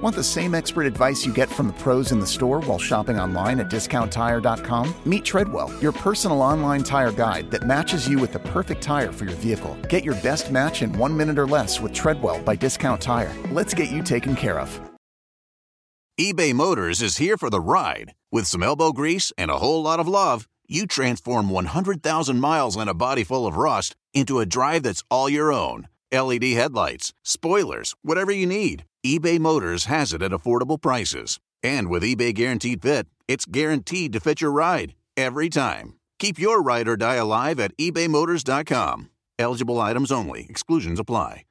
Want the same expert advice you get from the pros in the store while shopping online at discounttire.com? Meet Treadwell, your personal online tire guide that matches you with the perfect tire for your vehicle. Get your best match in one minute or less with Treadwell by Discount Tire. Let's get you taken care of. eBay Motors is here for the ride. With some elbow grease and a whole lot of love, you transform 100,000 miles and a body full of rust into a drive that's all your own. LED headlights, spoilers, whatever you need, eBay Motors has it at affordable prices. And with eBay Guaranteed Fit, it's guaranteed to fit your ride every time. Keep your ride or die alive at ebaymotors.com. Eligible items only, exclusions apply.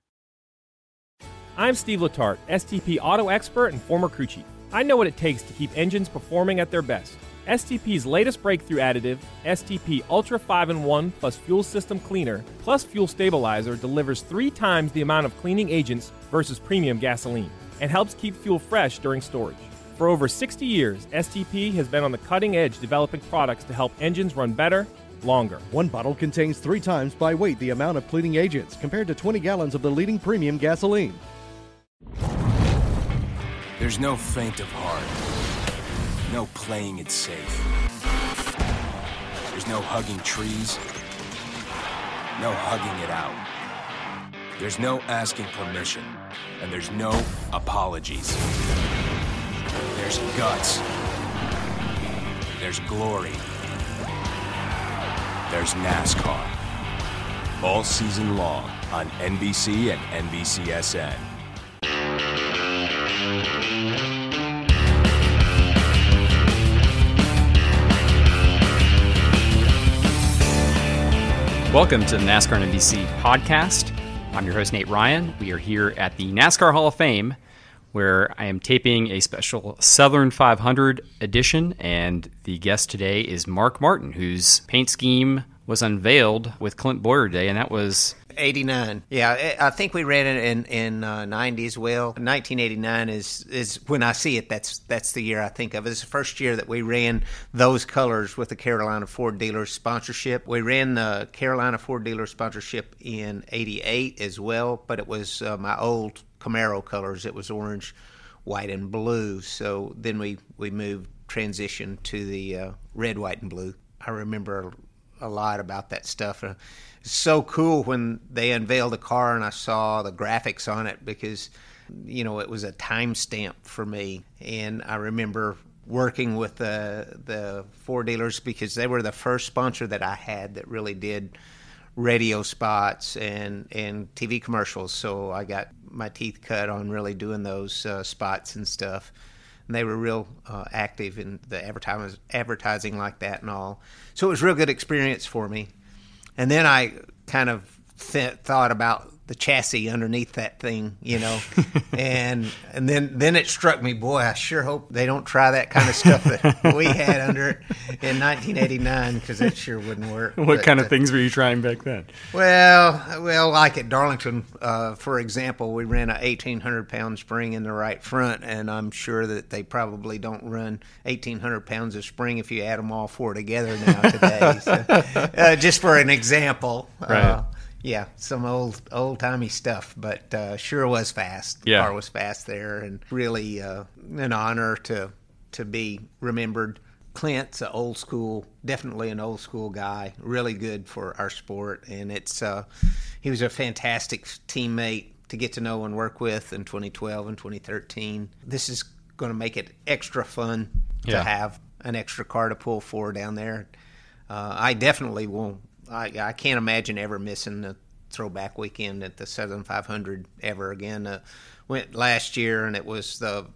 I'm Steve Letarte, STP auto expert and former crew chief. I know what it takes to keep engines performing at their best. STP's latest breakthrough additive, STP Ultra 5 in 1 plus Fuel System Cleaner plus Fuel Stabilizer, delivers three times the amount of cleaning agents versus premium gasoline and helps keep fuel fresh during storage. For over 60 years, STP has been on the cutting edge developing products to help engines run better, longer. One bottle contains three times by weight the amount of cleaning agents compared to 20 gallons of the leading premium gasoline. There's no faint of heart, no playing it safe. There's no hugging trees, no hugging it out. There's no asking permission, and there's no apologies. There's guts. There's glory. There's NASCAR. All season long on NBC and NBCSN. Welcome to the NASCAR NBC podcast. I'm your host, Nate Ryan. We are here at the NASCAR Hall of Fame, where I am taping a special Southern 500 edition. And the guest today is Mark Martin, whose paint scheme was unveiled with Clint Bowyer Day, and that was 89. Yeah, I think we ran it in in uh, 90s. Well, 1989 is is when I see it. That's that's the year I think of. It's the first year that we ran those colors with the Carolina Ford dealers sponsorship. We ran the Carolina Ford dealers sponsorship in 88 as well, but it was uh, my old Camaro colors. It was orange, white, and blue. So then we we moved transition to the uh, red, white, and blue. I remember a lot about that stuff. Uh, so cool when they unveiled the car and I saw the graphics on it because, you know, it was a timestamp for me. And I remember working with the the Ford dealers because they were the first sponsor that I had that really did radio spots and and TV commercials. So I got my teeth cut on really doing those uh, spots and stuff. And they were real uh, active in the advertising advertising like that and all. So it was a real good experience for me. And then I kind of th- thought about the chassis underneath that thing, you know, and and then then it struck me, boy, I sure hope they don't try that kind of stuff that we had under it in 1989 because that sure wouldn't work. what But, kind of uh, things were you trying back then? well, well, like at Darlington, uh, for example, we ran a 1,800 pound spring in the right front, and I'm sure that they probably don't run 1,800 pounds of spring if you add them all four together now today. so, uh, just for an example, Right. Yeah, some old old timey stuff, but uh, sure was fast. Yeah. car was fast there, and really uh, an honor to to be remembered. Clint's an old school, definitely an old school guy. Really good for our sport, and it's uh, he was a fantastic teammate to get to know and work with in 2012 and 2013. This is going to make it extra fun Yeah. to have an extra car to pull for down there. Uh, I definitely will. I, I can't imagine ever missing the throwback weekend at the Southern 500 ever again. Uh, went last year and it was the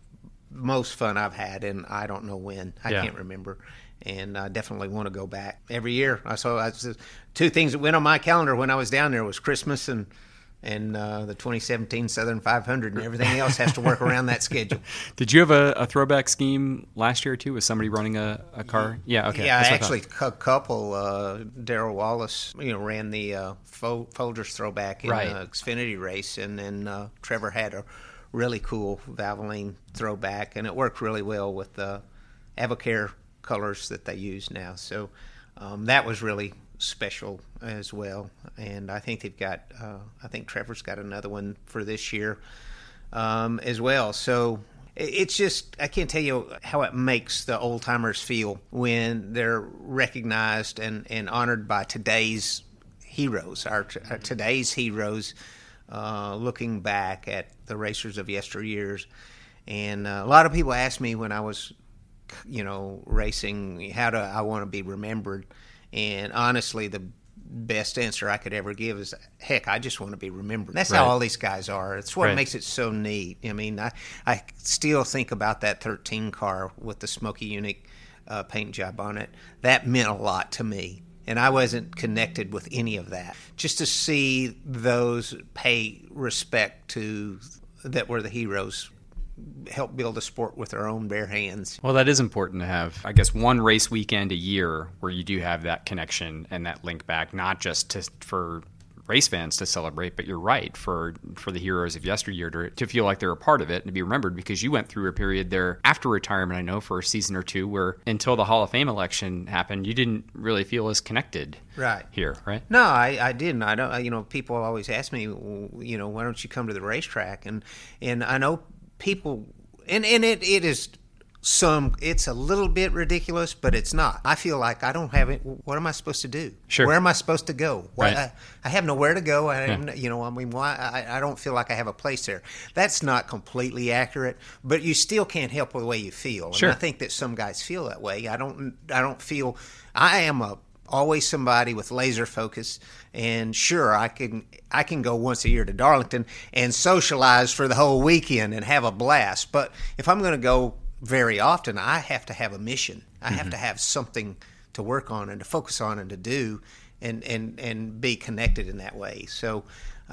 most fun I've had, and I don't know when. I Yeah. can't remember. And I definitely want to go back every year. I saw I, two things that went on my calendar when I was down there was Christmas and and uh, the 2017 Southern 500, and everything else has to work around that schedule. Did you have a, a throwback scheme last year too? Was somebody running a, a car? Yeah, okay. Yeah, that's what I thought. actually, a couple. Uh, Darrell Wallace, you know, ran the uh, Fo- Folgers throwback in Right. uh, Xfinity race, and then uh, Trevor had a really cool Valvoline throwback, and it worked really well with the AdvoCare colors that they use now. So um, that was really special as well. And I think they've got, uh, I think Trevor's got another one for this year um, as well. So it's just I can't tell you how it makes the old timers feel when they're recognized and, and honored by today's heroes, our, our today's heroes, uh, looking back at the racers of yesteryears. And uh, a lot of people ask me when I was, you know, racing, how do I want to be remembered? And honestly, the best answer I could ever give is, heck, I just want to be remembered. That's right. how all these guys are. It's what right. makes it so neat. I mean, I, I still think about that 13 car with the Smokey Yunick uh, paint job on it. That meant a lot to me. And I wasn't connected with any of that. Just to see those pay respect to that were the heroes help build a sport with our own bare hands. Well, that is important to have, I guess, one race weekend a year where you do have that connection and that link back, not just to, for race fans to celebrate, but you're right for for the heroes of yesteryear to, to feel like they're a part of it and to be remembered because you went through a period there after retirement. I know for a season or two where until the Hall of Fame election happened, you didn't really feel as connected. Right here, right? No, I, I didn't. I don't. You know, people always ask me, you know, why don't you come to the racetrack? And and I know people and and it, it is some it's a little bit ridiculous but it's not. I feel like i don't have it what am i supposed to do? Sure. Where am i supposed to go? Right. I, I have nowhere to go I, yeah. you know i mean why I, I don't feel like i have a place there. That's not completely accurate but you still can't help with the way you feel. Sure. and i think that some guys feel that way. I don't i don't feel i am a always somebody with laser focus. And sure i can i can go once a year to darlington and socialize for the whole weekend and have a blast. But if i'm going to go very often i have to have a mission. I mm-hmm. have to have something to work on and to focus on and to do and and and be connected in that way. So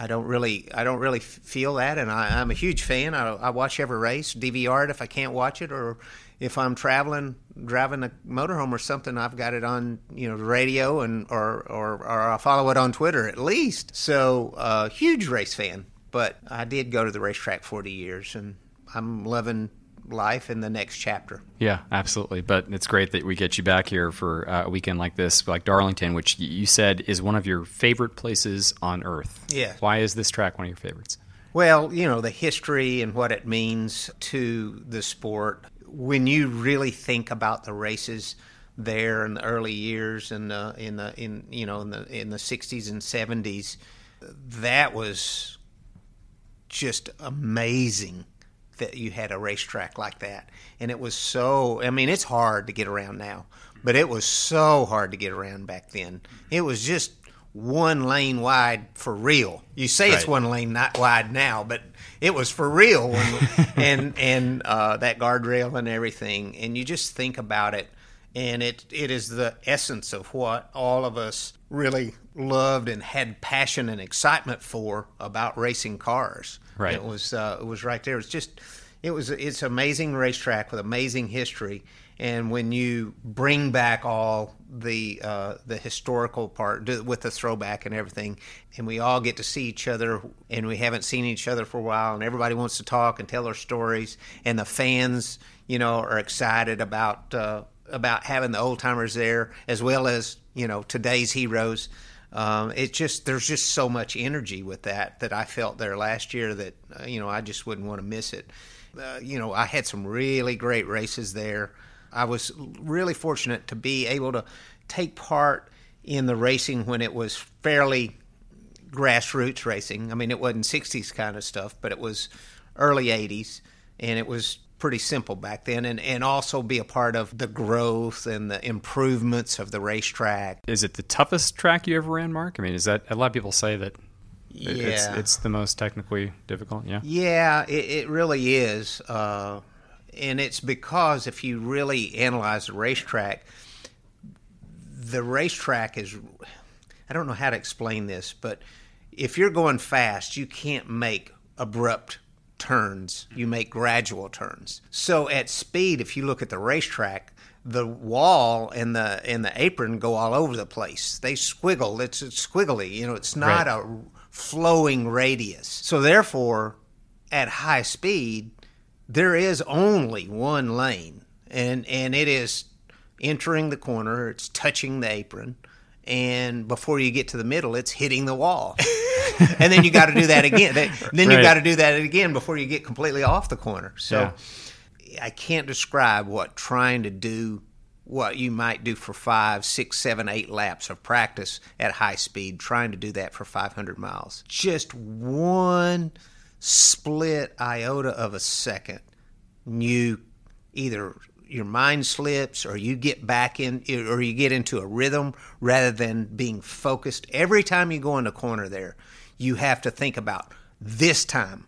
I don't really, I don't really feel that, and I, am a huge fan. I, I watch every race, DVR it if I can't watch it, or if I'm traveling, driving a motorhome or something, I've got it on, you know, the radio and or or, or I follow it on Twitter at least. So, uh, huge race fan. But I did go to the racetrack 40 years, and I'm loving life in the next chapter. Yeah, absolutely. But it's great that we get you back here for uh, a weekend like this, like Darlington, which you said is one of your favorite places on earth. Yeah. Why is this track one of your favorites? Well, you know, the history and what it means to the sport when you really think about the races there in the early years and uh, in the in you know in the in the 60s and 70s that was just amazing that you had a racetrack like that and it was so i mean it's hard to get around now but it was so hard to get around back then it was just one lane wide for real. You say right. it's one lane not wide now, but it was for real. When, and and uh, that guardrail and everything, and you just think about it, and it it is the essence of what all of us really loved and had passion and excitement for about racing cars. Right. It was uh, it was right there. It's just it was it's amazing racetrack with amazing history and when you bring back all the uh, the historical part with the throwback and everything, and we all get to see each other, and we haven't seen each other for a while, and everybody wants to talk and tell their stories, and the fans, you know, are excited about uh, about having the old timers there as well as you know today's heroes. Um, it just there's just so much energy with that that I felt there last year that uh, you know I just wouldn't want to miss it. Uh, you know I had some really great races there. I was really fortunate to be able to take part in the racing when it was fairly grassroots racing. I mean, it wasn't 60s kind of stuff, but it was early 80s, and it was pretty simple back then, and, and also be a part of the growth and the improvements of the racetrack. Is it the toughest track you ever ran, Mark? I mean, is that a lot of people say that yeah. it's, it's the most technically difficult? Yeah. Yeah, it, it really is. Uh, and it's because if you really analyze the racetrack, the racetrack is I don't know how to explain this, but if you're going fast, you can't make abrupt turns. You make gradual turns. So at speed, if you look at the racetrack, the wall and the and the apron go all over the place. They squiggle. It's, it's squiggly. You know, it's not right. a flowing radius. So therefore, at high speed, there is only one lane, and and it is entering the corner. It's touching the apron, and before you get to the middle, it's hitting the wall. and then you got to do that again. Then Right. you got to do that again before you get completely off the corner. So I can't describe what trying to do what you might do for five, six, seven, eight laps of practice at high speed, trying to do that for 500 miles. Just one split iota of a second, you either your mind slips or you get back in or you get into a rhythm rather than being focused. Every time you go in the corner there you have to think about this time.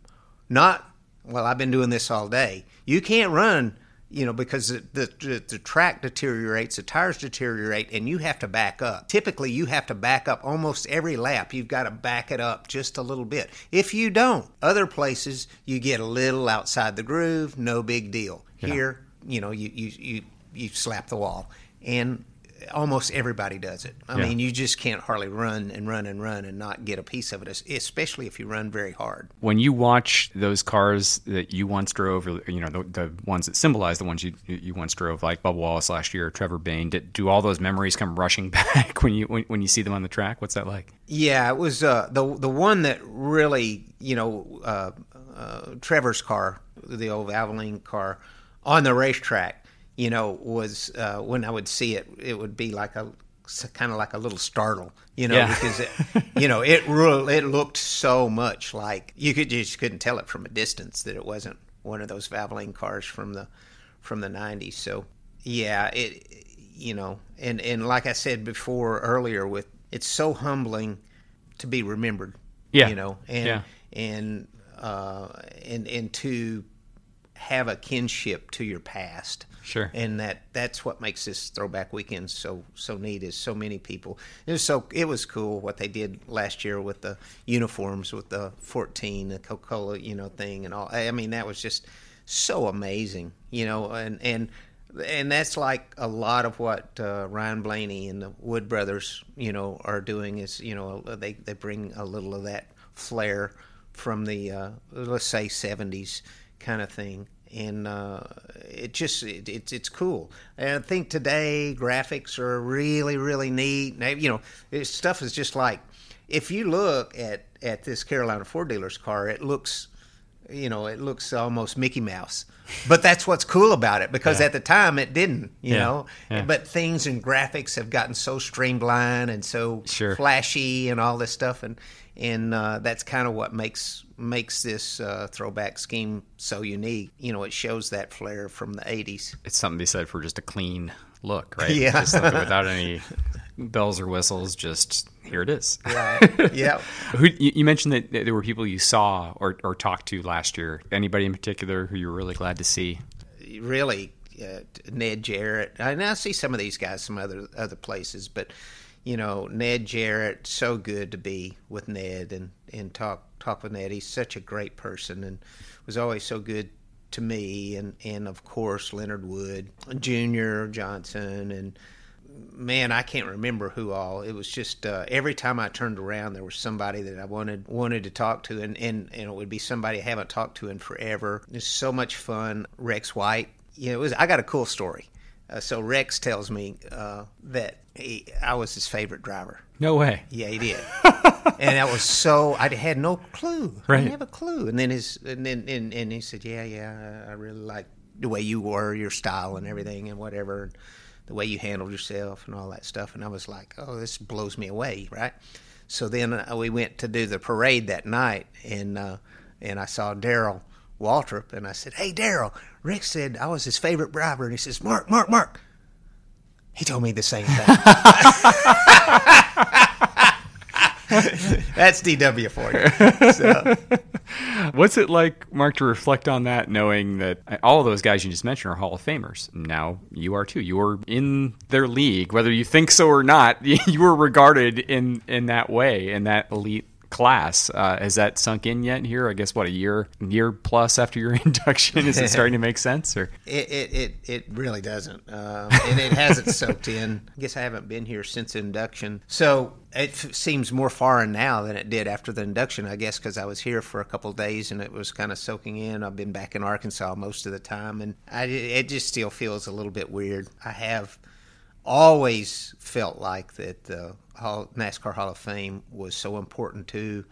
Not well i've been doing this all day. You can't run you know because the, the, the track deteriorates the tires deteriorate and you have to back up. Typically you have to back up almost every lap. You've got to back it up just a little bit. If you don't other places you get a little outside the groove no big deal. Here you know you you you, you slap the wall. And almost everybody does it i Yeah. mean you just can't hardly run and run and run and not get a piece of it especially if you run very hard When you watch those cars that you once drove, you know the, the ones that symbolize the ones you you once drove, like Bubba Wallace last year, Trevor Bayne, did, do all those memories come rushing back when you when, when you see them on the track? What's that like? Yeah, it was uh, the the one that really, you know, uh, uh, Trevor's car, the old Valvoline car, on the racetrack. You know, was uh, when I would see it, it would be like a kind of like a little startle. You know, Yeah. because it, you know it really it looked so much like you could just couldn't tell it from a distance that it wasn't one of those Valvoline cars from the from the '90s. So yeah, it you know, and and like I said before earlier, with it's so humbling to be remembered. Yeah. you know, and Yeah. and uh, and and to have a kinship to your past. Sure. And that that's what makes this throwback weekend so so neat is so many people. It was so it was cool what they did last year with the uniforms with the 14 the Coca-Cola, you know, thing and all. I mean that was just so amazing, you know, and and and that's like a lot of what uh, Ryan Blaney and the Wood Brothers, you know, are doing is, you know, they they bring a little of that flair from the uh, let's say 70s kind of thing and uh, it just it, it's it's cool. And i think today graphics are really really neat. You know stuff is just like if you look at at this carolina ford dealer's car it looks you know it looks almost mickey mouse. But that's what's cool about it because at the time it didn't you Yeah, know? Yeah. but things and graphics have gotten so streamlined and so Sure. flashy and all this stuff and and uh, that's kind of what makes makes this uh, throwback scheme so unique you know it shows that flair from the 80s It's something to be said for just a clean look, right? Yeah. Without any bells or whistles. Just here it is. Right. yeah Who you, you mentioned that there were people you saw or, or talked to last year. Anybody in particular who you were really glad to see? really uh, Ned Jarrett. I now see some of these guys some other other places, but you know Ned Jarrett. So good to be with Ned and and talk talk with Ned. He's such a great person and was always so good to me. And and of course Leonard Wood, Junior Johnson, and man, I can't remember who all. It was just uh, every time I turned around, there was somebody that I wanted wanted to talk to, and, and, and it would be somebody I haven't talked to in forever. It's so much fun. Rex White, you know, it was. I got a cool story. Uh, so Rex tells me uh, that he, I was his favorite driver. No way. Yeah, he did. and that was so I had no clue. I Right. didn't have a clue. And then his and then and, and he said, "Yeah, yeah, I really like the way you were, your style and everything and whatever, and the way you handled yourself and all that stuff." And I was like, "Oh, this blows me away, right?" So then uh, we went to do the parade that night and uh, and I saw Darrell Waltrip and I said, "Hey, Darrell, Rick said I was his favorite driver." And he says, "Mark, Mark, Mark." He told me the same thing. That's DW for you. So, What's it like, Mark, to reflect on that, knowing that all of those guys you just mentioned are Hall of Famers? Now you are too. You are in their league, whether you think so or not. You were regarded in in that way, in that elite class. Uh, has that sunk in yet? Here, I guess, what a year, year plus after your induction, is it starting to make sense? Or it, it, it, it really doesn't. Um, and it hasn't soaked in. I guess I haven't been here since induction. So it f- seems more foreign now than it did after the induction, I guess, because I was here for a couple days and it was kind of soaking in. I've been back in Arkansas most of the time. And I, it just still feels a little bit weird. I have always felt like that the Hall, NASCAR Hall of Fame was so important to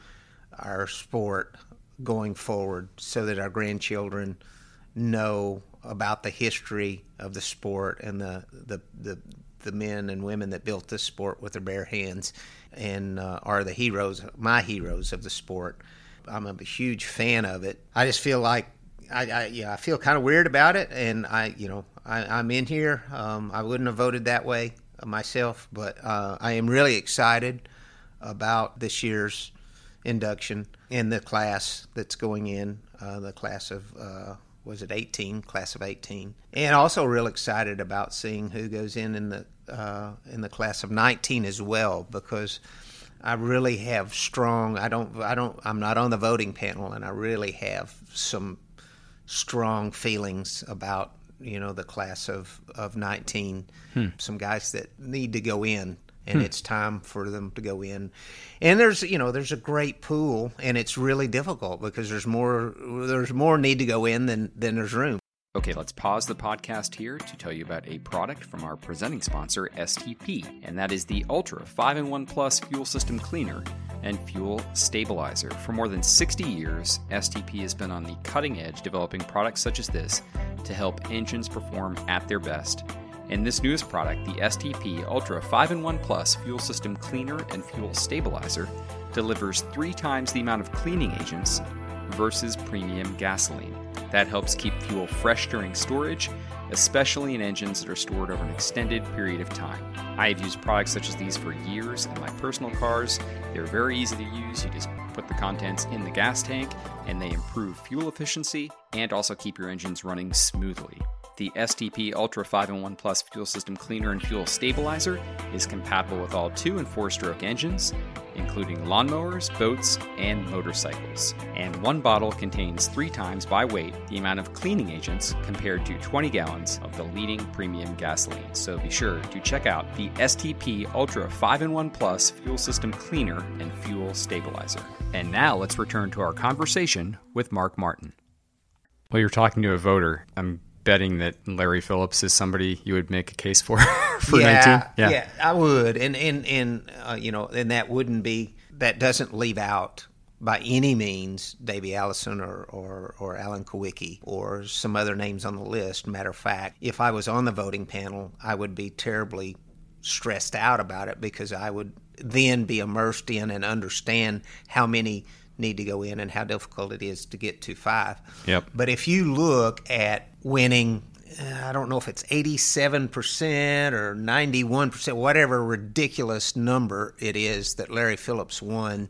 our sport going forward so that our grandchildren know about the history of the sport and the the, the, the men and women that built this sport with their bare hands and uh, are the heroes, my heroes of the sport. I'm a huge fan of it. I just feel like I, I yeah, I feel kind of weird about it, and I, you know, I, am in here. Um, I wouldn't have voted that way myself, but uh, I am really excited about this year's induction in the class that's going in, uh, the class of uh, was it 18, class of 18, and also real excited about seeing who goes in in the uh, in the class of 19 as well because. I really have strong. I don't. I don't. I'm not on the voting panel, and I really have some strong feelings about you know the class of of 19 hmm. some guys that need to go in and hmm. it's time for them to go in and there's you know there's a great pool and it's really difficult because there's more there's more need to go in than than there's room Okay, let's pause the podcast here to tell you about a product from our presenting sponsor, STP, and that is the Ultra 5 in 1 Plus Fuel System Cleaner and Fuel Stabilizer. For more than 60 years, STP has been on the cutting edge developing products such as this to help engines perform at their best. And this newest product, the STP Ultra 5 in 1 Plus Fuel System Cleaner and Fuel Stabilizer, delivers three times the amount of cleaning agents versus premium gasoline. That helps keep fuel fresh during storage, especially in engines that are stored over an extended period of time. I have used products such as these for years in my personal cars. They're very easy to use. You just put the contents in the gas tank, and they improve fuel efficiency and also keep your engines running smoothly. The STP Ultra 5 in 1 Plus Fuel System Cleaner and Fuel Stabilizer is compatible with all 2 and 4 stroke engines, including lawnmowers, boats, and motorcycles. And one bottle contains three times by weight the amount of cleaning agents compared to 20 gallons of the leading premium gasoline. So be sure to check out the STP Ultra 5 in 1 Plus Fuel System Cleaner and Fuel Stabilizer. And now let's return to our conversation with Mark Martin. Well, you're talking to a voter. I'm betting that Larry Phillips is somebody you would make a case for for yeah, 19. Yeah, yeah, I would, and and and uh, you know, and that wouldn't be that doesn't leave out by any means Davey Allison or, or, or Alan Kulwicki or some other names on the list. Matter of fact, if I was on the voting panel, I would be terribly stressed out about it because I would then be immersed in and understand how many need to go in and how difficult it is to get to five. Yep. But if you look at winning, uh, I don't know if it's 87% or 91%, whatever ridiculous number it is that Larry Phillips won.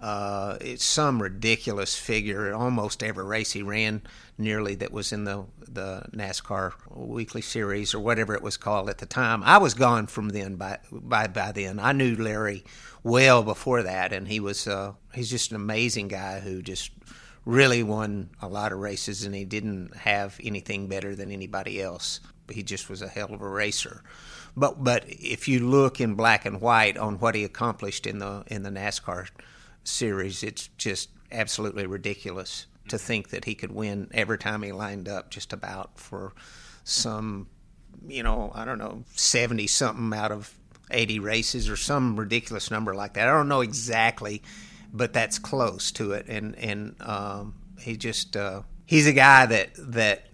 Uh, it's some ridiculous figure. Almost every race he ran, nearly that was in the the NASCAR Weekly Series or whatever it was called at the time. I was gone from then. By by by then, I knew Larry well before that, and he was uh, he's just an amazing guy who just really won a lot of races, and he didn't have anything better than anybody else. He just was a hell of a racer. But but if you look in black and white on what he accomplished in the in the NASCAR series, it's just absolutely ridiculous to think that he could win every time he lined up just about for some you know I don't know 70 something out of 80 races or some ridiculous number like that. I don't know exactly, but that's close to it. And and um, he just uh, he's a guy that that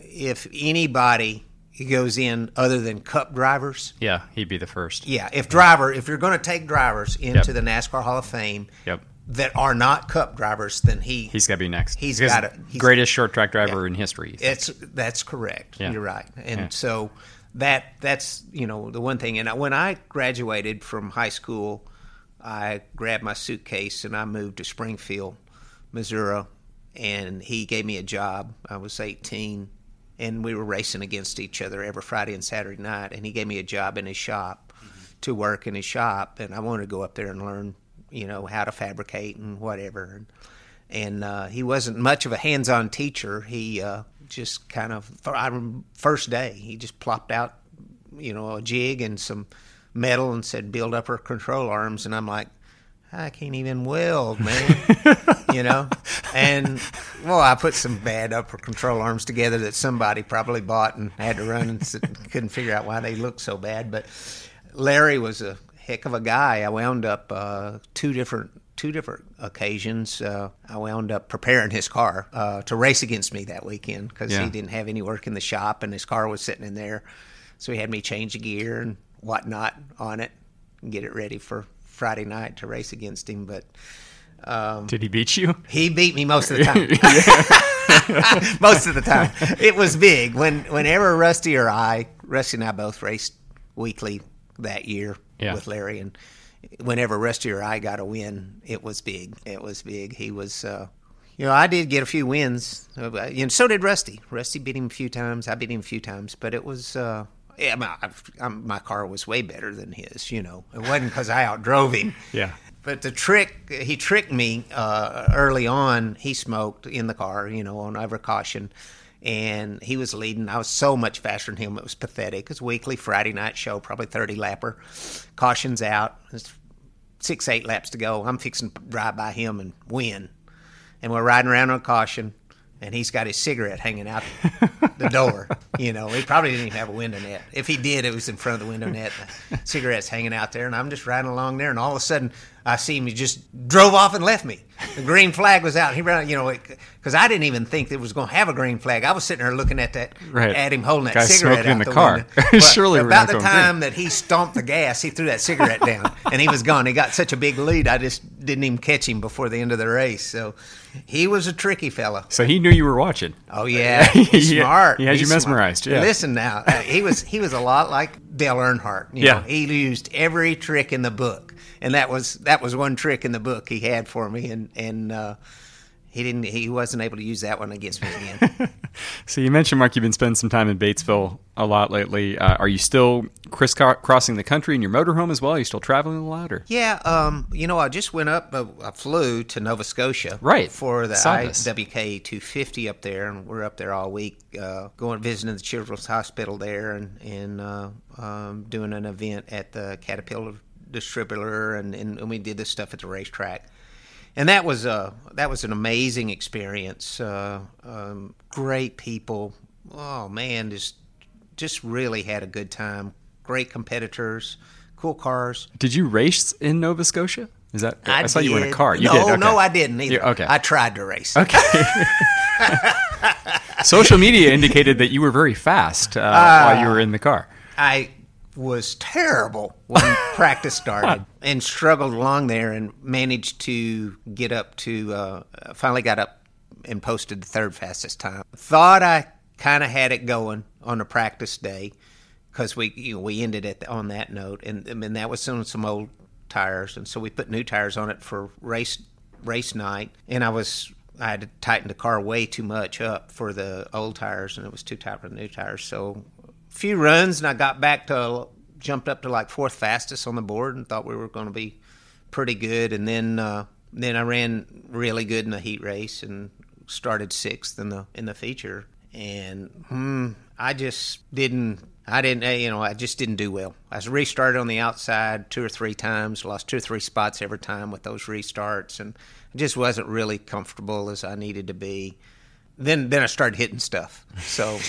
if anybody he goes in other than Cup drivers, yeah, he'd be the first. Yeah, if driver, if you're going to take drivers into yep. the NASCAR Hall of Fame, yep. That are not Cup drivers, then he he's got to be next. He's got a greatest short track driver yeah, in history. It's that's correct. Yeah. You're right, and yeah. so that that's you know the one thing. And when I graduated from high school, I grabbed my suitcase and I moved to Springfield, Missouri, and he gave me a job. I was 18, and we were racing against each other every Friday and Saturday night. And he gave me a job in his shop mm-hmm. to work in his shop, and I wanted to go up there and learn, you know, how to fabricate and whatever. And, and uh, he wasn't much of a hands-on teacher. He uh, just kind of first day he just plopped out, you know, a jig and some metal and said build up her control arms, and I'm like. I can't even weld, man. you know, and well, I put some bad upper control arms together that somebody probably bought and had to run and couldn't figure out why they looked so bad. But Larry was a heck of a guy. I wound up uh, two different two different occasions. Uh, I wound up preparing his car uh, to race against me that weekend because Yeah. he didn't have any work in the shop and his car was sitting in there. So he had me change the gear and whatnot on it and get it ready for Friday night to race against him. But um, Did he beat you? he beat me most of the time. most of the time, it was big. When whenever Rusty or I, Rusty and I both raced weekly that year Yeah. with Larry, and whenever Rusty or I got a win, it was big. It was big. He was. Uh, you know, I did get a few wins, uh, and so did Rusty. Rusty beat him a few times. I beat him a few times, but it was. Uh, yeah, my, I'm, my car was way better than his. You know, it wasn't because I outdrove him. Yeah. But the trick, he tricked me uh, early on. He smoked in the car, you know, on every caution, and he was leading. I was so much faster than him; it was pathetic. It was weekly Friday night show, probably thirty lapper. Caution's out. Six, eight laps to go. I'm fixing to drive by him and win, and we're riding around on caution. And he's got his cigarette hanging out the door. You know, he probably didn't even have a window net. If he did, it was in front of the window net. The cigarette's hanging out there, and I'm just riding along there, and all of a sudden, I see him. He just drove off and left me. The green flag was out. He ran, you know, because I didn't even think it was going to have a green flag. I was sitting there looking at that, Right. at him holding that Guy cigarette out in the the car. Surely about the time that he stomped the gas, he threw that cigarette down, and he was gone. He got such a big lead, I just didn't even catch him before the end of the race. So he was a tricky fella. So he knew you were watching. Oh yeah, he's smart. he had He's you mesmerized, smart. yeah. Listen now, uh, he was he was a lot like Dale Earnhardt. You Yeah. know, he used every trick in the book, and that was that was one trick in the book he had for me, and and uh, he didn't he wasn't able to use that one against me again. So you mentioned, Mark, you've been spending some time in Batesville a lot lately. Uh, are you still crisscrossing the country in your motorhome as well? Are you still traveling a lot? Or? yeah, um, you know, I just went up. Uh, I flew to Nova Scotia, Right. for the. IWK 250 up there, and we're up there all week, uh, going visiting the Children's Hospital there, and and uh, um, doing an event at the Caterpillar distributor, and, and we did this stuff at the racetrack. And that was uh, that was an amazing experience. Uh, um, great people. Oh man, just just really had a good time. Great competitors, cool cars. Did you race in Nova Scotia? Is that? I, saw you were in a car. You no, did. Okay. no, I didn't either. Yeah, okay. I tried to race. Okay. Social media indicated that you were very fast uh, while you were in the car. I was terrible when practice started and struggled along there and managed to get up to, uh, finally got up and posted the third fastest time. Thought I kind of had it going on the practice day because we you know, we ended it on that note, and, and that was on some old tires, and so we put new tires on it for race race night, and I was I had to tighten the car way too much up for the old tires, and it was too tight for the new tires. So a few runs, and I got back to jumped up to like fourth fastest on the board, and thought we were going to be pretty good, and then uh, then I ran really good in the heat race and started sixth in the in the feature, and hmm, I just didn't. I didn't, you know, I just didn't do well. I restarted on the outside two or three times, lost two or three spots every time with those restarts, and I just wasn't really comfortable as I needed to be. Then, then I started hitting stuff. So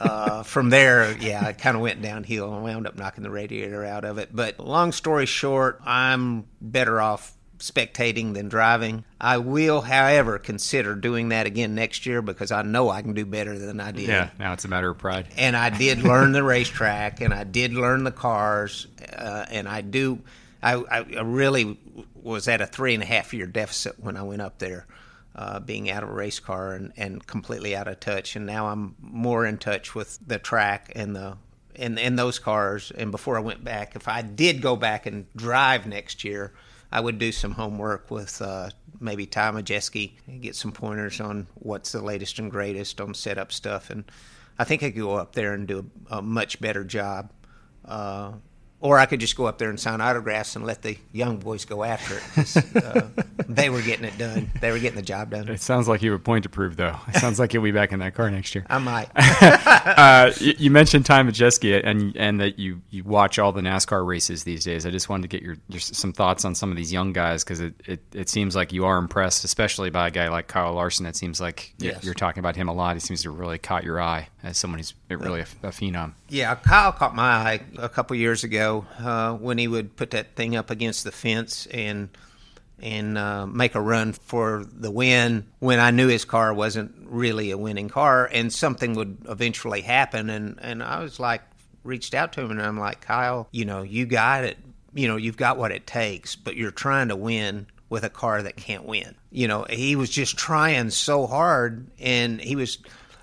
uh, from there, yeah, I kind of went downhill and wound up knocking the radiator out of it. But long story short, I'm better off spectating than driving. I will, however, consider doing that again next year because I know I can do better than I did. Yeah. Now it's a matter of pride. And I did learn the racetrack, and I did learn the cars, uh, and I do. I, I I really was at a three and a half year deficit when I went up there, uh, being out of a race car and, and completely out of touch. And now I'm more in touch with the track and the and and those cars. And before I went back, if I did go back and drive next year, I would do some homework with uh, maybe Ty Majeski and get some pointers on what's the latest and greatest on setup stuff. And I think I could go up there and do a, a much better job. Uh, or I could just go up there and sign autographs and let the young boys go after it. Uh, they were getting it done. They were getting the job done. It sounds like you have a point to prove, though. It sounds like you'll be back in that car next year. I might. uh, you, you mentioned Ty Majeski and and that you, you watch all the NASCAR races these days. I just wanted to get your, your some thoughts on some of these young guys because it, it, it seems like you are impressed, especially by a guy like Kyle Larson. It seems like Yes. you're talking about him a lot. He seems to really caught your eye as someone who's really a, a phenom. Yeah, Kyle caught my eye a couple years ago uh, when he would put that thing up against the fence and and uh, make a run for the win when I knew his car wasn't really a winning car and something would eventually happen. And, and I was like, reached out to him and I'm like, Kyle, you know, you got it. You know, you've got what it takes, but you're trying to win with a car that can't win. You know, he was just trying so hard and he was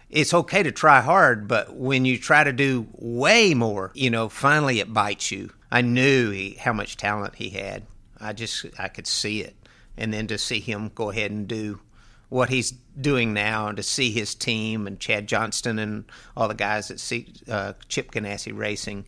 it's okay to try hard, but when you try to do way more, you know, finally it bites you. I knew he, how much talent he had. I just I could see it, and then to see him go ahead and do what he's doing now, and to see his team and Chad Johnston and all the guys that see uh, Chip Ganassi Racing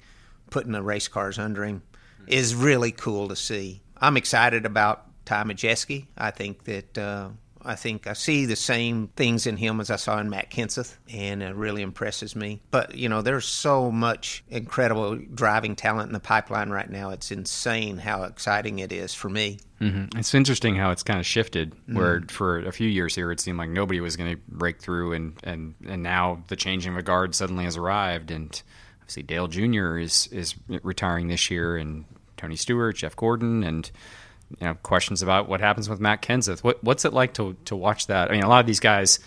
putting the race cars under him is really cool to see. I'm excited about Ty Majeski. I think that. Uh, I think I see the same things in him as I saw in Matt Kenseth, and it really impresses me. But, you know, there's so much incredible driving talent in the pipeline right now. It's insane how exciting it is for me. Mm-hmm. It's interesting how it's kind of shifted. Where for a few years here, it seemed like nobody was going to break through, and, and, and now the changing of guard suddenly has arrived. And obviously, Dale Jr. is is retiring this year, and Tony Stewart, Jeff Gordon, and you know questions about what happens with Matt Kenseth. What, what's it like to to watch that? I mean, a lot of these guys,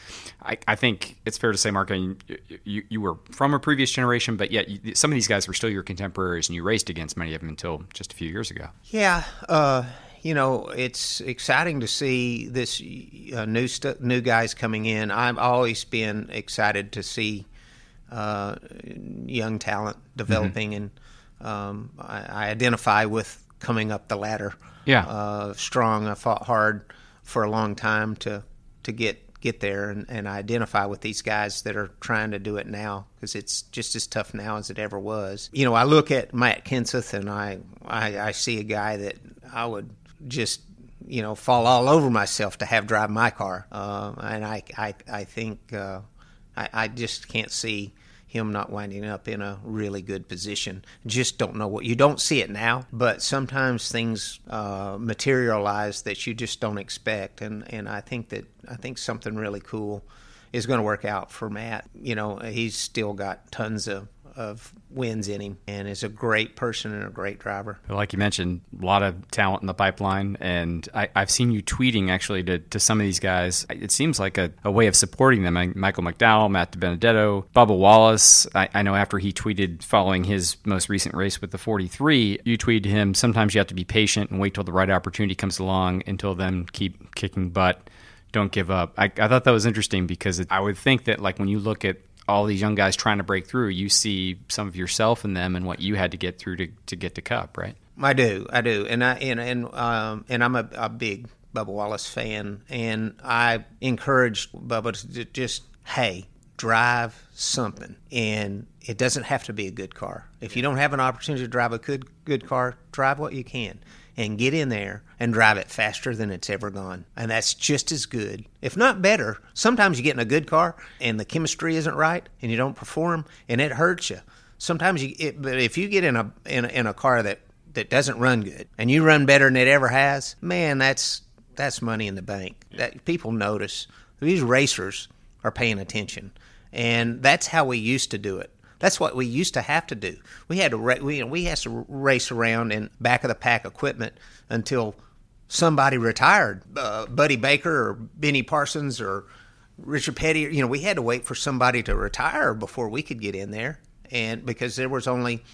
I, I think it's fair to say, Mark, you, you, you were from a previous generation, but yet you, some of these guys were still your contemporaries, and you raced against many of them until just a few years ago. Yeah. Uh, you know, it's exciting to see this uh, new st- new guys coming in. I've always been excited to see uh, young talent developing, mm-hmm. and um, I, I identify with coming up the ladder yeah. uh, strong. I fought hard for a long time to to get get there and, and identify with these guys that are trying to do it now because it's just as tough now as it ever was. You know, I look at Matt Kenseth and I, I, I see a guy that I would just you know fall all over myself to have drive my car, uh, and I I I think uh, I, I just can't see him not winding up in a really good position. Just don't know what you don't see it now, but sometimes things uh, materialize that you just don't expect, and and I think that I think something really cool is going to work out for Matt. You know, he's still got tons of of wins in him and is a great person and a great driver. Like you mentioned, a lot of talent in the pipeline. And I, have seen you tweeting actually to, to some of these guys. It seems like a, a way of supporting them. Michael McDowell, Matt DiBenedetto, Bubba Wallace. I, I, know after he tweeted following his most recent race with the 43, you tweeted him, sometimes you have to be patient and wait till the right opportunity comes along. Until then, keep kicking butt don't give up. I, I, thought that was interesting because it, I would think that like when you look at all these young guys trying to break through, you see some of yourself in them and what you had to get through to, to get to Cup, right? I do, I do, and I and and um, and I'm a, a big Bubba Wallace fan, and I encouraged Bubba to just hey, drive something, and it doesn't have to be a good car. If you don't have an opportunity to drive a good good car, drive what you can and get in there and drive it faster than it's ever gone. And that's just as good, if not better. Sometimes you get in a good car and the chemistry isn't right and you don't perform and it hurts you. Sometimes you, it, but if you get in a, in a in a car that that doesn't run good and you run better than it ever has, man, that's that's money in the bank. That people notice. These racers are paying attention, and that's how we used to do it. That's what we used to have to do. We had to we we had to race around in back of the pack equipment until somebody retired, uh, Buddy Baker or Benny Parsons or Richard Petty. You know, we had to wait for somebody to retire before we could get in there, and because there was only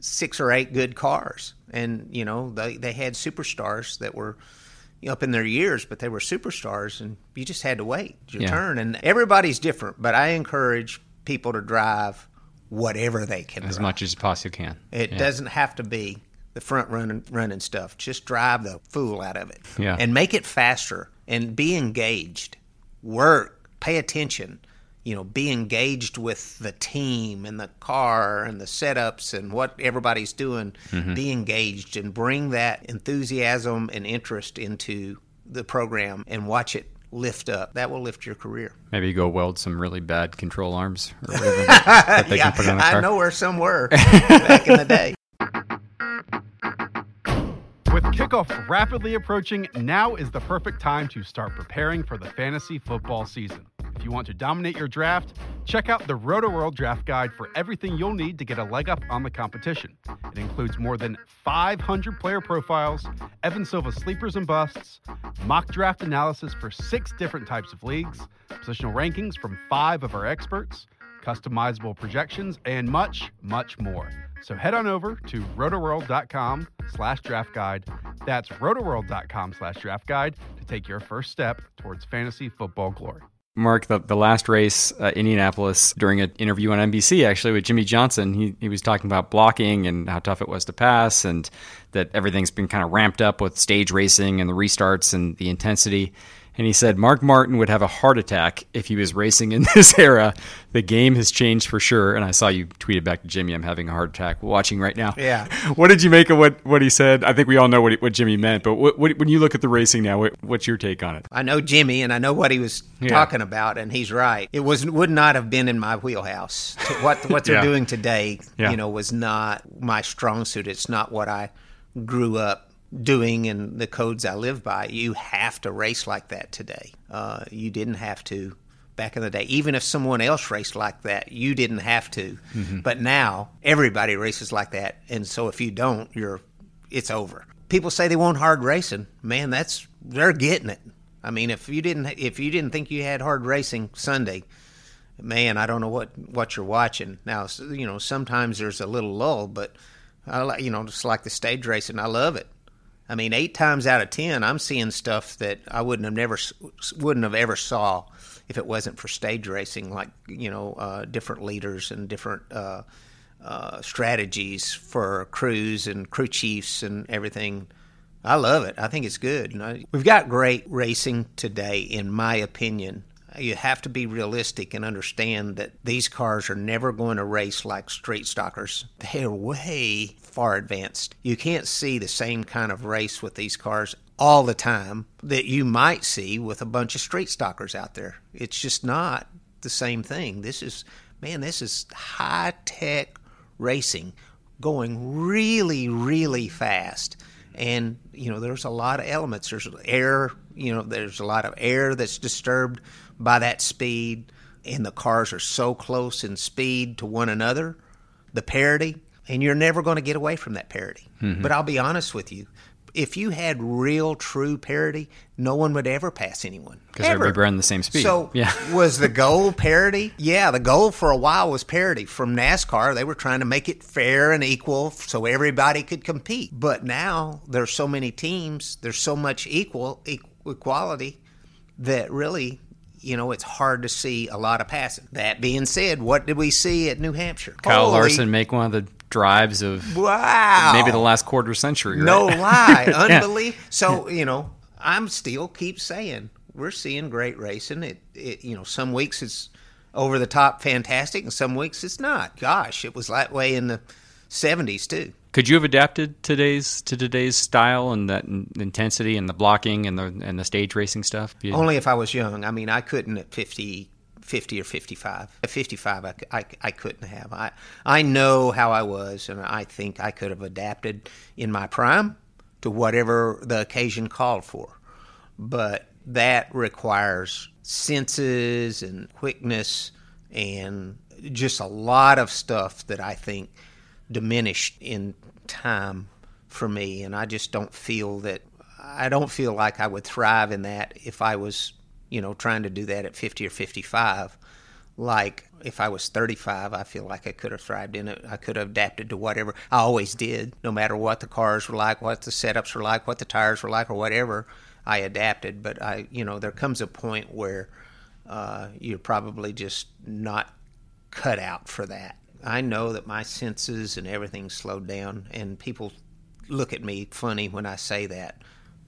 six or eight good cars, and you know they they had superstars that were up in their years, but they were superstars, and you just had to wait your yeah. turn. And everybody's different, but I encourage people to drive whatever they can as much as you possibly can. It yeah. doesn't have to be the front running running stuff. Just drive the fool out of it. Yeah. And make it faster and be engaged. Work, pay attention. You know, be engaged with the team and the car and the setups and what everybody's doing. Mm-hmm. Be engaged and bring that enthusiasm and interest into the program and watch it lift up. That will lift your career. Maybe go weld some really bad control arms or whatever that they yeah, can put on a car. I know where some were back in the day. With kickoff rapidly approaching, now is the perfect time to start preparing for the fantasy football season. If you want to dominate your draft, check out the Rotoworld Draft Guide for everything you'll need to get a leg up on the competition. It includes more than 500 player profiles, Evan Silva sleepers and busts, mock draft analysis for six different types of leagues, positional rankings from five of our experts, customizable projections, and much, much more. So head on over to rotoworld.com slash draft guide. That's rotoworld.com slash draft guide to take your first step towards fantasy football glory. Mark, the, the last race, uh, Indianapolis, during an interview on NBC, actually, with Jimmie Johnson, he, he was talking about blocking and how tough it was to pass, and that everything's been kind of ramped up with stage racing and the restarts and the intensity and he said Mark Martin would have a heart attack if he was racing in this era. The game has changed for sure. And I saw you tweeted back to Jimmie, "I'm having a heart attack." Watching right now. Yeah. What did you make of what, what he said? I think we all know what what Jimmie meant, but what, what, when you look at the racing now, what, what's your take on it? I know Jimmie, and I know what he was yeah. talking about, and he's right. It was would not have been in my wheelhouse. what what they're yeah. doing today, yeah. you know, was not my strong suit. It's not what I grew up doing and the codes I live by. You have to race like that today. Uh, you didn't have to back in the day. Even if someone else raced like that, you didn't have to. Mm-hmm. But now everybody races like that, and so if you don't, you're it's over. People say they want hard racing. Man, that's they're getting it. I mean, if you didn't if you didn't think you had hard racing Sunday, man, I don't know what what you're watching. Now, you know, sometimes there's a little lull, but I you know, just like the stage racing, I love it. I mean, eight times out of ten, I'm seeing stuff that I wouldn't have never wouldn't have ever saw if it wasn't for stage racing, like you know, uh, different leaders and different uh, uh, strategies for crews and crew chiefs and everything. I love it. I think it's good. You know, we've got great racing today, in my opinion you have to be realistic and understand that these cars are never going to race like street stockers. They're way far advanced. You can't see the same kind of race with these cars all the time that you might see with a bunch of street stockers out there. It's just not the same thing. This is, man, this is high tech racing going really, really fast. And, you know, there's a lot of elements. There's air, you know, there's a lot of air that's disturbed by that speed, and the cars are so close in speed to one another, the parity, and you're never going to get away from that parity. Mm-hmm. But I'll be honest with you. If you had real, true parity, no one would ever pass anyone. Because everybody ran the same speed. So, yeah. was the goal parity? Yeah, the goal for a while was parity. From NASCAR, they were trying to make it fair and equal so everybody could compete. But now there's so many teams, there's so much equal equality that really you know, it's hard to see a lot of passing. That being said, what did we see at New Hampshire? Kyle Holy, Larson make one of the drives of wow, maybe the last quarter century. Right? No lie, unbelievable. yeah. So you know, I'm still keep saying we're seeing great racing. It, it, you know, some weeks it's over the top, fantastic, and some weeks it's not. Gosh, it was that way in the '70s too. Could you have adapted today's to today's style and that intensity and the blocking and the and the stage racing stuff? You... Only if I was young. I mean, I couldn't at 50, 50 or 55. At 55, I, I, I couldn't have. I, I know how I was, and I think I could have adapted in my prime to whatever the occasion called for. But that requires senses and quickness and just a lot of stuff that I think – diminished in time for me, and I just don't feel that. I don't feel like I would thrive in that if I was, you know, trying to do that at 50 or 55. Like if I was 35, I feel like I could have thrived in it. I could have adapted to whatever. I always did, no matter what the cars were like, what the setups were like, what the tires were like, or whatever. I adapted, but I, you know, there comes a point where uh, you're probably just not cut out for that. I know that my senses and everything slowed down, and people look at me funny when I say that,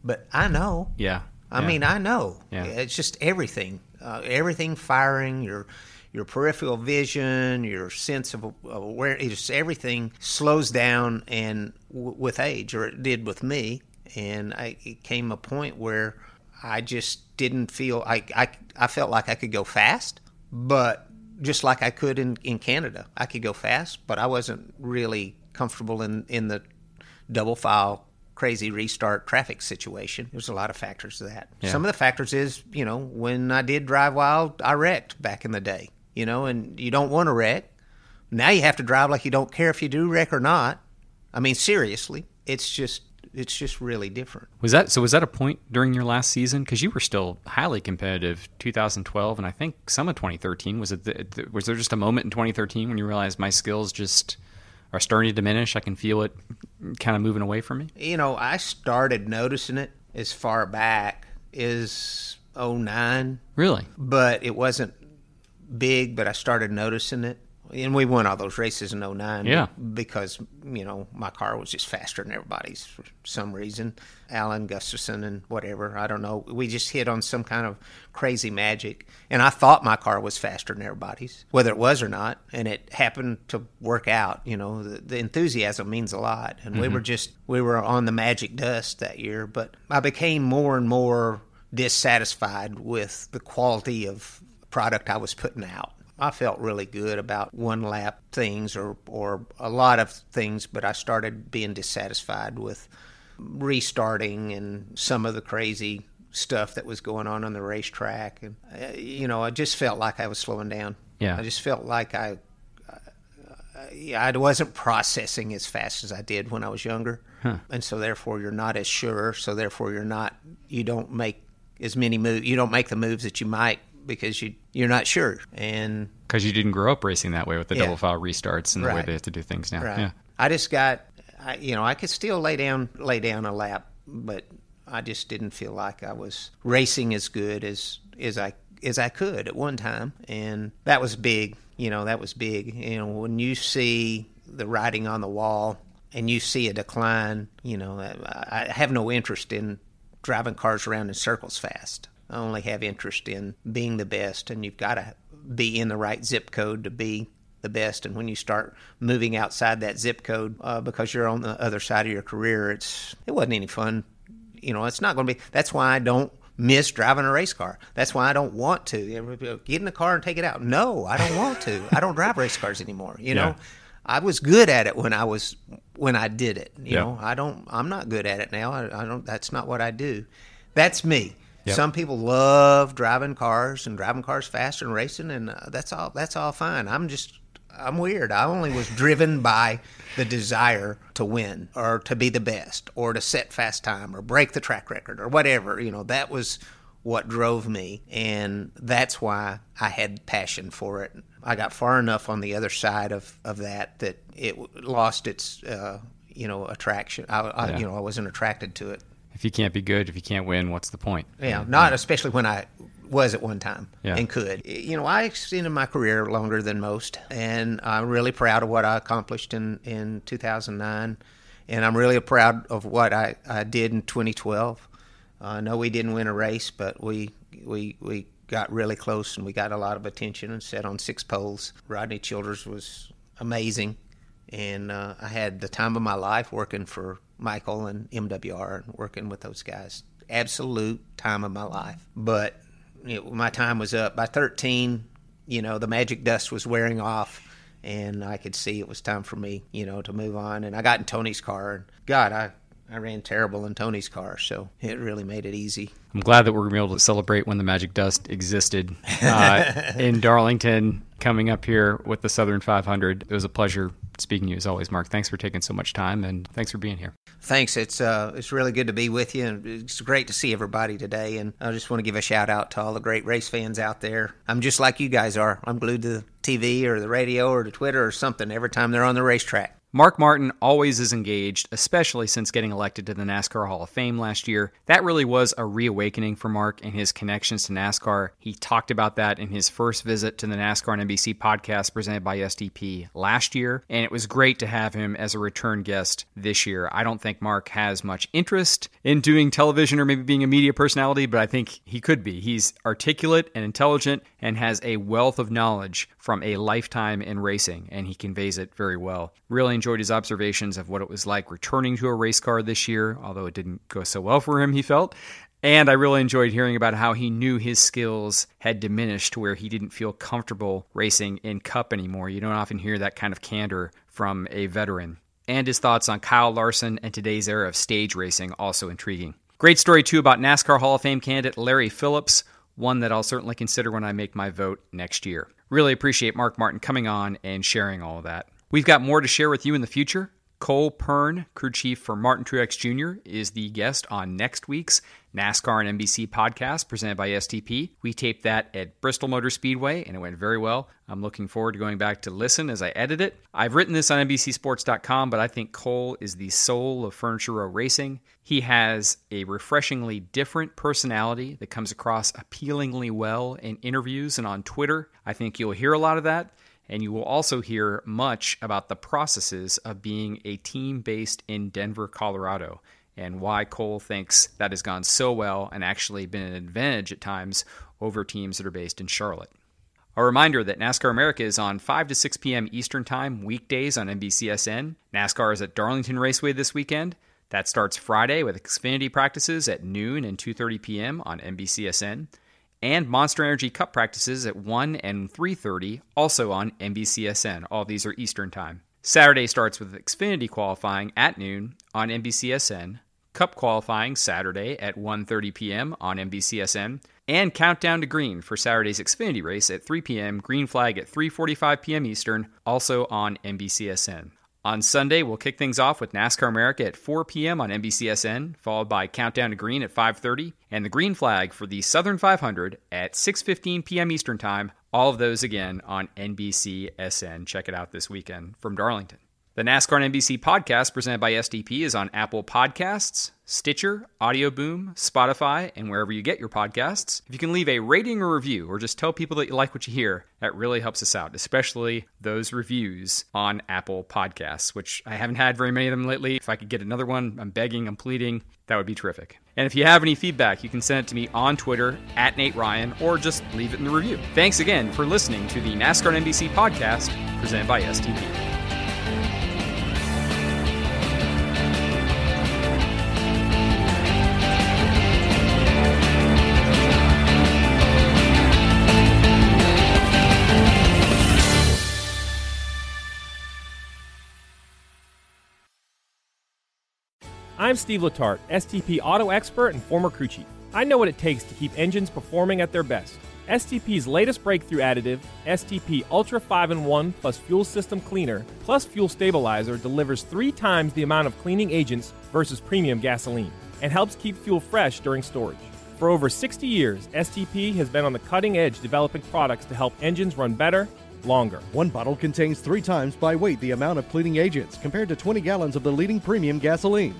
but I know. Yeah. I yeah. mean, I know. Yeah. It's just everything, uh, everything firing your your peripheral vision, your sense of awareness, just everything slows down, and w- with age, or it did with me, and I, it came a point where I just didn't feel I, I I felt like I could go fast, but just like I could in, in Canada. I could go fast, but I wasn't really comfortable in, in the double file crazy restart traffic situation. There's a lot of factors to that. Yeah. Some of the factors is, you know, when I did drive wild, I wrecked back in the day, you know, and you don't want to wreck. Now you have to drive like you don't care if you do wreck or not. I mean, seriously, it's just it's just really different. Was that so? Was that a point during your last season? Because you were still highly competitive, 2012, and I think some of 2013. Was it? The, was there just a moment in 2013 when you realized my skills just are starting to diminish? I can feel it kind of moving away from me. You know, I started noticing it as far back as 09. Really? But it wasn't big, but I started noticing it. And we won all those races in 09. Yeah. Because, you know, my car was just faster than everybody's for some reason. Alan Gustafson and whatever. I don't know. We just hit on some kind of crazy magic. And I thought my car was faster than everybody's, whether it was or not. And it happened to work out. You know, the, the enthusiasm means a lot. And we mm-hmm. were just, we were on the magic dust that year. But I became more and more dissatisfied with the quality of product I was putting out. I felt really good about one lap things or, or a lot of things, but I started being dissatisfied with restarting and some of the crazy stuff that was going on on the racetrack. And, uh, you know, I just felt like I was slowing down. Yeah. I just felt like I, I wasn't processing as fast as I did when I was younger. And so therefore you're not as sure. So therefore you're not, you don't make as many moves, you don't make the moves that you might because you, you're not sure. And Because you didn't grow up racing that way with the Yeah. double file restarts and the way they have to do things now. Right. Yeah. I just got, I, you know, I could still lay down, lay down a lap, but I just didn't feel like I was racing as good as as I as I could at one time, and that was big. You know, that was big. You know, when you see the writing on the wall and you see a decline, you know, I have no interest in driving cars around in circles fast. I only have interest in being the best, and you've got to be in the right zip code to be the best. And when you start moving outside that zip code uh, because you're on the other side of your career, it's it wasn't any fun. You know, it's not going to be. That's why I don't miss driving a race car. That's why I don't want to get in the car and take it out. No, I don't want to. I don't drive race cars anymore. You know. Yeah. I was good at it when I was when I did it. You Yeah. know, I don't. I'm not good at it now. I, I don't. That's not what I do. That's me. Yep. Some people love driving cars and driving cars faster and racing, and uh, that's all. That's all fine. I'm just. I'm weird. I only was driven by the desire to win or to be the best or to set fast time or break the track record or whatever. You know, that was what drove me, and that's why I had passion for it. I got far enough on the other side of, of that that it lost its uh, you know attraction. I, I Yeah. you know I wasn't attracted to it. If you can't be good, if you can't win, what's the point? Yeah, not especially when I was at one time Yeah. and could. You know, I extended my career longer than most, and I'm really proud of what I accomplished in, in 2009, and I'm really proud of what I, I did in 2012. I know we didn't win a race, but we we we got really close and we got a lot of attention and sat on six poles. Rodney Childers was amazing, and uh, I had the time of my life working for Michael and MWR and working with those guys. Absolute time of my life. But my time was up. By 13, you know, the magic dust was wearing off, and I could see it was time for me, you know, to move on. And I got in Tony's car, and God, I, I ran terrible in Tony's car, so it really made it easy. I'm glad that we're going to be able to celebrate when the Magic Dust existed uh, in Darlington coming up here with the Southern 500. It was a pleasure speaking to you as always, Mark. Thanks for taking so much time and thanks for being here. Thanks. It's uh, it's really good to be with you, and it's great to see everybody today. And I just want to give a shout out to all the great race fans out there. I'm just like you guys are. I'm glued to the TV or the radio or to Twitter or something every time they're on the racetrack. Mark Martin always is engaged, especially since getting elected to the NASCAR Hall of Fame last year. That really was a reawakening for Mark and his connections to NASCAR. He talked about that in his first visit to the NASCAR and NBC podcast presented by STP last year, and it was great to have him as a return guest this year. I don't think Mark has much interest in doing television or maybe being a media personality, but I think he could be. He's articulate and intelligent and has a wealth of knowledge from a lifetime in racing, and he conveys it very well. Really enjoyed his observations of what it was like returning to a race car this year, although it didn't go so well for him, he felt. And I really enjoyed hearing about how he knew his skills had diminished to where he didn't feel comfortable racing in Cup anymore. You don't often hear that kind of candor from a veteran. and his thoughts on Kyle Larson and today's era of stage racing also intriguing. Great story, too, about NASCAR Hall of Fame candidate Larry Phillips, one that I'll certainly consider when I make my vote next year. Really appreciate Mark Martin coming on and sharing all of that. We've got more to share with you in the future. Cole Pearn, crew chief for Martin Truex Jr., is the guest on next week's NASCAR and NBC podcast presented by STP. We taped that at Bristol Motor Speedway and it went very well. I'm looking forward to going back to listen as I edit it. I've written this on NBCSports.com, but I think Cole is the soul of Furniture Row Racing. He has a refreshingly different personality that comes across appealingly well in interviews and on Twitter. I think you'll hear a lot of that. And you will also hear much about the processes of being a team based in Denver, Colorado, and why Cole thinks that has gone so well and actually been an advantage at times over teams that are based in Charlotte. A reminder that NASCAR America is on 5 to 6 p.m. Eastern Time weekdays on NBCSN. NASCAR is at Darlington Raceway this weekend. That starts Friday with Xfinity practices at noon and 2:30 p.m. on NBCSN and Monster Energy Cup practices at 1 and 3:30 also on NBCSN. All these are Eastern Time. Saturday starts with Xfinity qualifying at noon on NBCSN, Cup qualifying Saturday at 1:30 p.m. on NBCSN, and Countdown to Green for Saturday's Xfinity race at 3 p.m. Green flag at 3:45 p.m. Eastern, also on NBCSN. On Sunday, we'll kick things off with NASCAR America at 4 p.m. on NBCSN, followed by Countdown to Green at 5:30, and the Green Flag for the Southern 500 at 6:15 p.m. Eastern Time. All of those again on NBCSN. Check it out this weekend from Darlington. The NASCAR NBC podcast presented by STP is on Apple Podcasts, Stitcher, Audio Boom, Spotify, and wherever you get your podcasts. If you can leave a rating or review or just tell people that you like what you hear, that really helps us out, especially those reviews on Apple Podcasts, which I haven't had very many of them lately. If I could get another one, I'm begging, I'm pleading, that would be terrific. And if you have any feedback, you can send it to me on Twitter at Nate Ryan or just leave it in the review. Thanks again for listening to the NASCAR NBC podcast presented by STP. I'm Steve Letarte, STP auto expert and former crew chief. I know what it takes to keep engines performing at their best. STP's latest breakthrough additive, STP Ultra 5 in 1 plus Fuel System Cleaner plus Fuel Stabilizer, delivers three times the amount of cleaning agents versus premium gasoline and helps keep fuel fresh during storage. For over 60 years, STP has been on the cutting edge developing products to help engines run better, longer. One bottle contains three times by weight the amount of cleaning agents compared to 20 gallons of the leading premium gasoline.